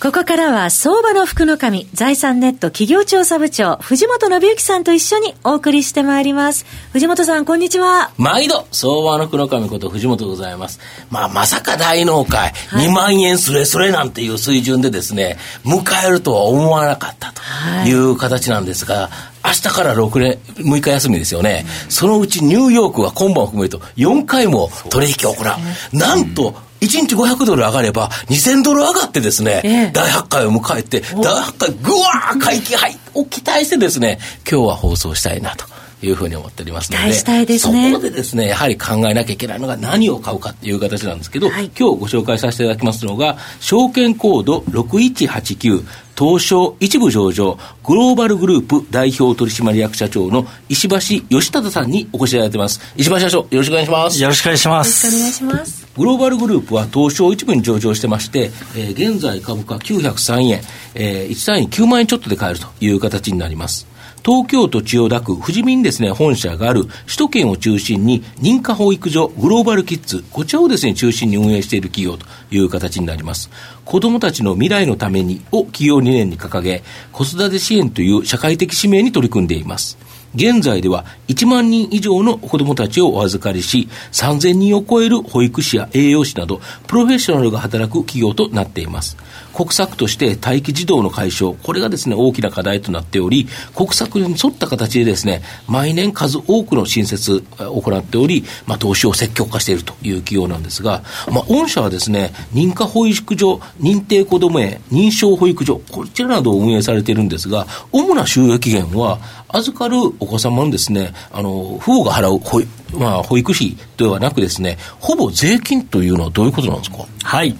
ここからは相場の福の神財産ネット企業調査部長藤本信之さんと一緒にお送りしてまいります。藤本さんこんにちは。毎度相場の福の神こと藤本でございます。まあまさか大納会、はい、2万円すれすれなんていう水準でですね迎えるとは思わなかったという形なんですが、明日から6年、6日休みですよね。そのうちニューヨークは今晩を含めると4回も取引を行う。なんと、1日500ドル上がれば2000ドル上がってですね、えー、第8回を迎えて、第8回ぐわー回帰入を期待してですね、今日は放送したいなと。いうふうに思っておりますので、したいですね、そこでですね、やはり考えなきゃいけないのが何を買うかっていう形なんですけど、はい、今日ご紹介させていただきますのが、証券コード6189、東証一部上場、グローバルグループ代表取締役社長の石橋義忠さんにお越しいただいてます。石橋社長、よろしくお願いします。よろしくお願いします。よろしくお願いします。グローバルグループは東証一部に上場してまして、えー、現在株価903円、えー、1単位9万円ちょっとで買えるという形になります。東京都千代田区富士見にですね、本社がある首都圏を中心に認可保育所グローバルキッズ、こちらをですね、中心に運営している企業という形になります。子供たちの未来のためにを企業理念に掲げ、子育て支援という社会的使命に取り組んでいます。現在では1万人以上の子供たちをお預かりし、3000人を超える保育士や栄養士など、プロフェッショナルが働く企業となっています。国策として待機児童の解消、これがですね、大きな課題となっており、国策に沿った形でですね、毎年数多くの新設を行っており、まあ、投資を積極化しているという企業なんですが、まあ、御社はですね、認可保育所、認定こども園、認証保育所、こちらなどを運営されているんですが、主な収益源は、預かるお子様のですね、あの、父母が払う保,、まあ、保育費ではなくですね、ほぼ税金というのはどういうことなんですか？はい。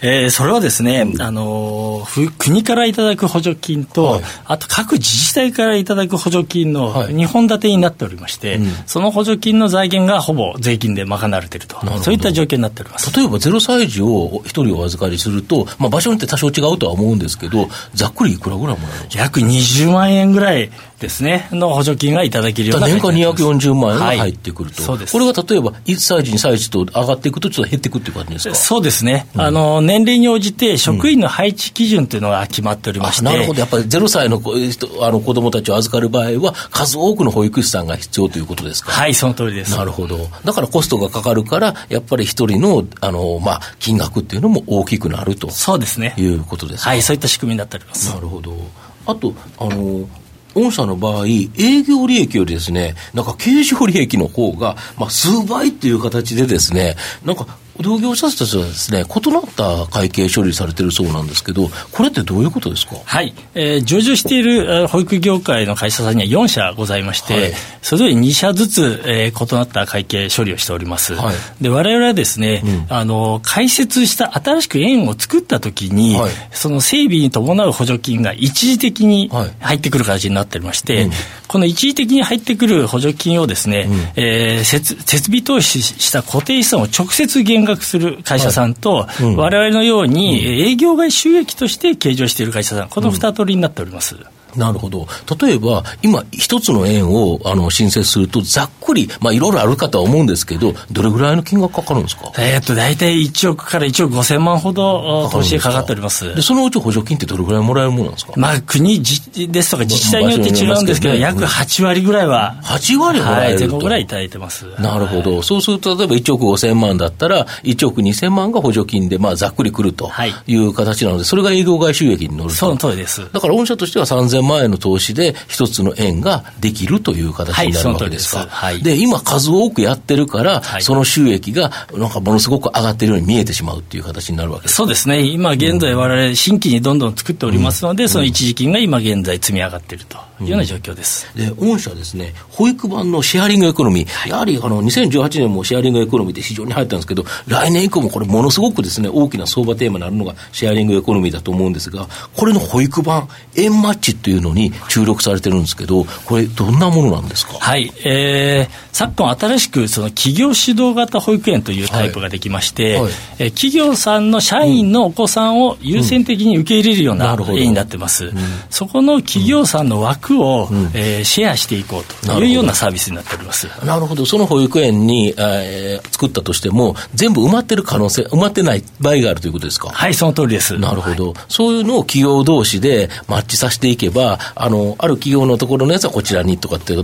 えー、それはですね、あの国からいただく補助金と、はい、あと各自治体からいただく補助金の2本立てになっておりまして、はいうん、その補助金の財源がほぼ税金で賄われていると、そういった状況になっております。例えば0歳児を1人お預かりすると、まあ、場所によって多少違うとは思うんですけど、ざっくりいくらぐらいもらえる約20万円ぐらいですね、の補助金がいただけるような年間240万円が入ってくると、はい、これが例えば1歳児、2歳児と上がっていくと、ちょっと減っていくっていう感じですか？そうですね、うん、あの年齢に応じて職員の配置基準というのが決まっておりまして、うん、なるほど、やっぱり0歳のあの子どもたちを預かる場合は、数多くの保育士さんが必要ということですか？はい、その通りです。なるほど、だからコストがかかるから、やっぱり一人のあの、まあ、金額っていうのも大きくなると。そうですね。いうことですはい、そういった仕組みになっております。なるほど。あとあの御社の場合、営業利益よりですね、なんか経常利益の方が、まあ、数倍っていう形でですね、なんか同業者たちはですね、異なった会計処理されてるそうなんですけど、これってどういうことですか？はい、えー、上場している保育業界の会社さんには4社ございまして、はい、それぞれ2社ずつ、えー、異なった会計処理をしております。はい、で、我々はですね、うん、あの、開設した新しく園を作ったときに、はい、その整備に伴う補助金が一時的に入ってくる形になっておりまして、うん、この一時的に入ってくる補助金をですね、うん、えー、設設備投資した固定資産を直接減額する会社さんと、はいうん、我々のように営業外収益として計上している会社さん、この二通りになっております。うんなるほど。例えば、今、一つの円をあの申請すると、ざっくり、まあ、いろいろあるかとは思うんですけど、どれぐらいの金額かかるんですか？えー、っと、大体1億から1億5千万ほど投資がかかっております。で、そのうち補助金ってどれぐらいもらえるものなんですか？まあ、国ですとか自治体によって違うんですけど、ね、約8割ぐらいは。8割もらえると、はい、ぐらいいただいてます。なるほど。そうすると、例えば1億5千万だったら、1億2千万が補助金で、まあ、ざっくりくるという形なので、それが営業外収益に乗ると。その通りです。だから、御社としては3000万円の投資で、一つの円ができるという形になるわけですか。はい、で今数多くやってるから、はい、その収益がなんかものすごく上がってるように見えてしまうっていう形になるわけですそうですね。今現在我々新規にどんどん作っておりますので、うん、その一時金が今現在積み上がっているというような状況です。うん、で、御社ですね、保育版のシェアリングエコノミー、はい、やはりあの2018年もシェアリングエコノミーって非常に入ったんですけど、来年以降もこれものすごくですね、大きな相場テーマになるのがシェアリングエコノミーだと思うんですが、これの保育版、円マッチってっていうのに注力されてるんですけど、これ、どんなものなんですか？はい、えー、昨今、新しくその企業指導型保育園というタイプができまして、はいはい、え企業さんの社員のお子さんを優先的に受け入れるような園になってます、うん、そこの企業さんの枠を、うん、えー、シェアしていこうというようなサービスになっております。なるほど、その保育園に、えー、作ったとしても、全部埋まってる可能性、埋まってない場合があるということですか？はい、その通りです。なるほど、はい、そういうのを企業同士でマッチさせていけば、あのある企業のところのやつはこちらにとかって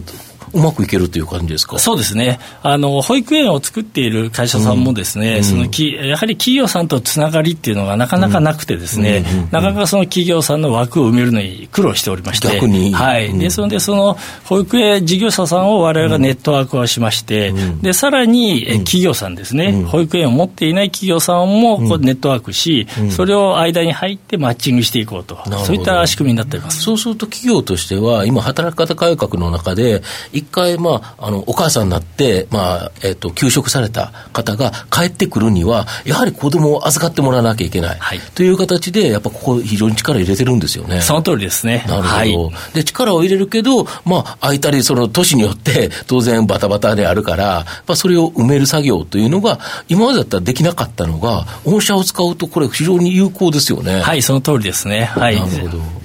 うまくいけるという感じですか？そうですね。あの、保育園を作っている会社さんもですね、うん、そのきやはり企業さんとつながりっていうのがなかなかなくてですね、なかなかその企業さんの枠を埋めるのに苦労しておりまして、はい、でそれでその保育園事業者さんを我々がネットワーク化しまして、うん、でさらに企業さんですね、うん、保育園を持っていない企業さんもこうネットワークし、それを間に入ってマッチングしていこうと、そういった仕組みになっております。そうすると企業としては、今、働き方改革の中で、一回、まあ、あの、お母さんになって、まあ、えっ、ー、と、休職された方が帰ってくるには、やはり子供を預かってもらわなきゃいけない。はい、という形で、やっぱここ非常に力入れてるんですよね。その通りですね。なるほど。はい、で、力を入れるけど、まあ、空いたり、その都市によって、当然バタバタであるから、まあ、それを埋める作業というのが、今までだったらできなかったのが、御社を使うと、これ非常に有効ですよね。はい、その通りですね。はい。なるほど。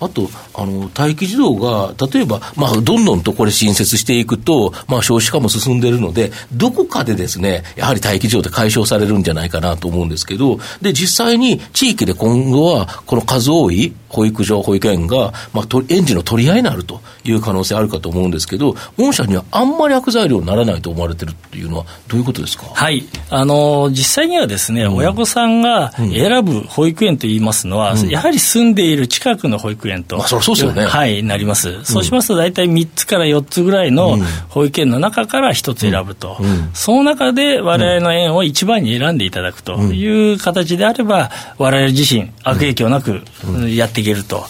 あと、あの、待機児童が、例えば、まあ、どんどんとこれ新設していくと、まあ、少子化も進んでいるので、どこかでですね、やはり待機児童って解消されるんじゃないかなと思うんですけど、で、実際に地域で今後は、この数多い保育所、保育園が、まあ、園児の取り合いになるという可能性あるかと思うんですけど、御社にはあんまり悪材料にならないと思われてるっていうのは、どういうことですか？はい。あの、実際にはですね、うん、親御さんが選ぶ保育園といいますのは、うん、やはり住んでいる近くの保育園と、まあ、そそうですよね。はい、なります。うん、そうしますと、大体3つから4つぐらいの保育園の中から1つ選ぶと、うん、その中で我々の園を一番に選んでいただくという形であれば、我々自身、悪影響なくやっていけると、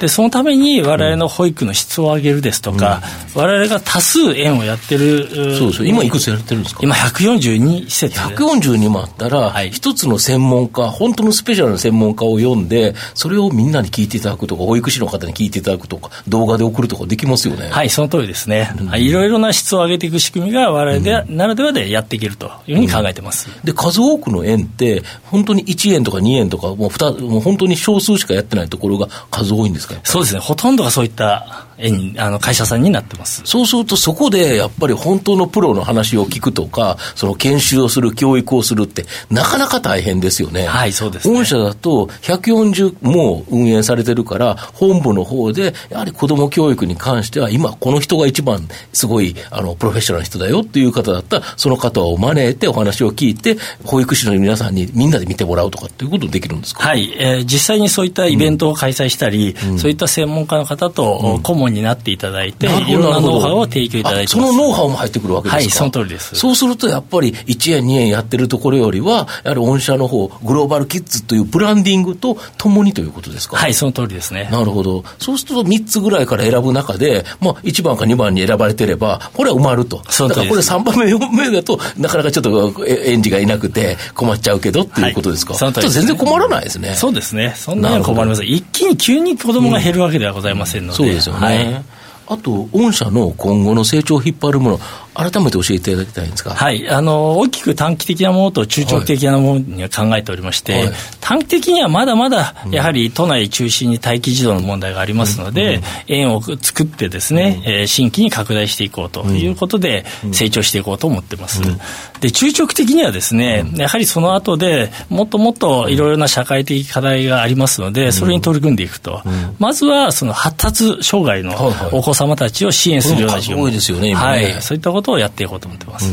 でそのために我々の保育の質を上げるですとか、我々が多数園をやってる、そうです今、いくつやってるんですか？今、142施設。142もあったら、はい、一つの専門家、本当のスペシャルな専門家を読んで、それをみんなに聞いていただくとか、保育士の方に聞いていただくとか、動画で送るとかできますよね。はい、その通りですね。うん、いろいろな質を上げていく仕組みが、我々で、うん、ならではでやっていけるというふうに考えてます。うん、で、数多くの園って、本当に1円とか2円とか、もう2、もう本当に少数しかやってないところが数多いんですかそうですね、ほとんどがそういった園あの会社さんになってます。そうすると、そこでやっぱり本当のプロの話を聞くとか、その研修をする、教育をするって、なかなか大変ですよね。はい、そうです、ね、御社だと、140も運営されてるから、本部の方で、やはり子ども教育に関しては、今、この人が一番すごいあのプロフェッショナルな人だよっていう方だったら、その方を招いてお話を聞いて、保育士の皆さんにみんなで見てもらうとかっていうことできるんですか、はい。えー、実際にそういったイベントを開催したり、うん、そういった専門家の方と顧問になっていただいて、うん、いろんなノウハウを提供いただいてそのノウハウも入ってくるわけですか、はい、その通りです。そうすると、やっぱり1円、2円やってるところよりは、やはり御社の方グローバルキッズというブランディングとともにということですか？はい、その通りですね。なるほど。そうすると3つぐらいから選ぶ中で、まあ、1番か2番に選ばれてれば、これは埋まると。だからこれ3番目、4番目だと、なかなかちょっと園児がいなくて困っちゃうけどっていうことですか。はい、そ全然困らないですね。そうですね。そんなに困りません。一気に急に子供が減るわけではございませんので。うん、そうですよね。はいあと、御社の今後の成長を引っ張るもの、改めて教えていただきたいんですか。はい、あの大きく短期的なものと中長期的なものには考えておりまして、はい、短期的にはまだまだやはり都内中心に待機児童の問題がありますので、うん、園を作ってですね、うん、えー、新規に拡大していこうということで、成長していこうと思ってます。うん、で中長期的にはですね、やはりその後でもっともっといろいろな社会的課題がありますので、それに取り組んでいくと、まずはその発達障害のお子様たちを支援するような事業、多いですよね、はい、そういったことをやっていこうと思ってます。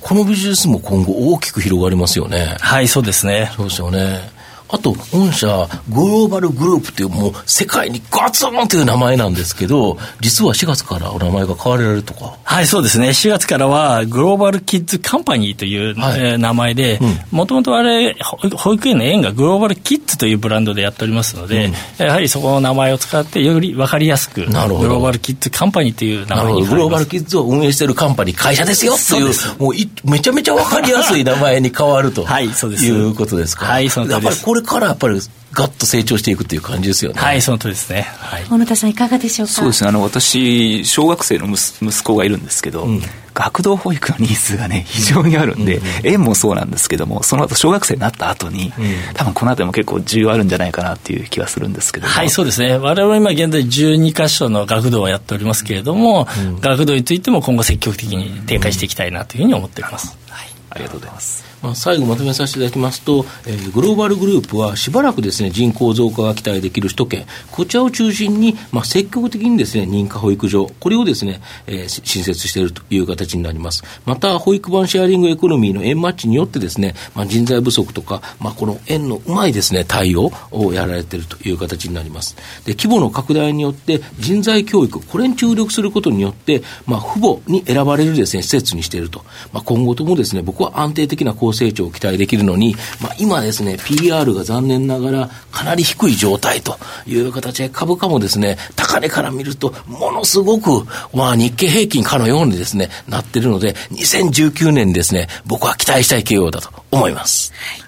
このビジネスも今後大きく広がりますよね。はい、そうですね。そうですよね。あと、御社、グローバルグループという、もう、世界にガツンという名前なんですけど、実は4月からお名前が変わられるとか。はい、そうですね。4月からは、グローバルキッズカンパニーという、はい、えー、名前で、もともとあれ、保育園の園がグローバルキッズというブランドでやっておりますので、うん、やはりそこの名前を使って、より分かりやすく、なるほど。グローバルキッズカンパニーという名前にグローバルキッズを運営しているカンパニー、会社ですよ。っていう、うもういめちゃめちゃ分かりやすい名前に変わるとはい、そうです。いうことですか。はい、その通りです。れからやっぱりガッと成長していくという感じですよね。はい、その通りですね。はい。小野田さんいかがでしょうか？そうですね。あの、私、小学生の息子がいるんですけど、うん、学童保育のニーズがね、非常にあるんで、うんうん、園もそうなんですけども、その後小学生になった後に、うん、多分この辺りも結構重要あるんじゃないかなっていう気がするんですけどはい、そうですね。我々今現在12箇所の学童をやっておりますけれども、うん、学童についても今後積極的に展開していきたいなというふうに思っております。はい。ありがとうございます。まあ、最後まとめさせていただきますと、えー、グローバルグループはしばらくですね、人口増加が期待できる首都圏、こちらを中心に、まあ、積極的にですね、認可保育所、これをですね、えー、新設しているという形になります。また、保育版シェアリングエコノミーの円マッチによってですね、まあ、人材不足とか、まあ、この円のうまいですね、対応をやられているという形になります。で、規模の拡大によって人材教育、これに注力することによって、まあ、父母に選ばれるですね、施設にしていると。まあ、今後ともですね、僕は安定的な高成長を期待できるのに、まあ、今ですね、PR が残念ながらかなり低い状態という形で株価もですね、高値から見るとものすごく、まあ、日経平均かのようにですね、なってるので、2019年ですね、僕は期待したい企業だと思います。はい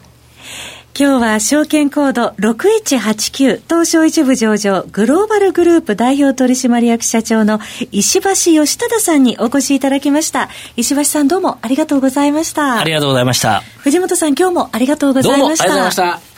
今日は証券コード6189東証一部上場グローバルグループ代表取締役社長の石橋義忠さんにお越しいただきました。石橋さんどうもありがとうございました。ありがとうございました。藤本さん今日もありがとうございました。どうもありがとうございました。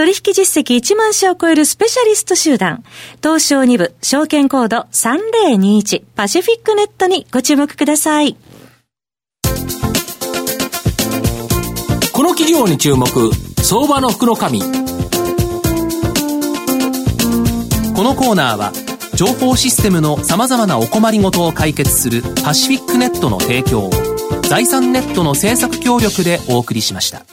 取引実績1万社を超えるスペシャリスト集団、東証2部、証券コード3021パシフィックネットにご注目ください。この企業に注目、相場の福の神。このコーナーは、情報システムの様々なお困りごとを解決するパシフィックネットの提供を、財産ネットの政策協力でお送りしました。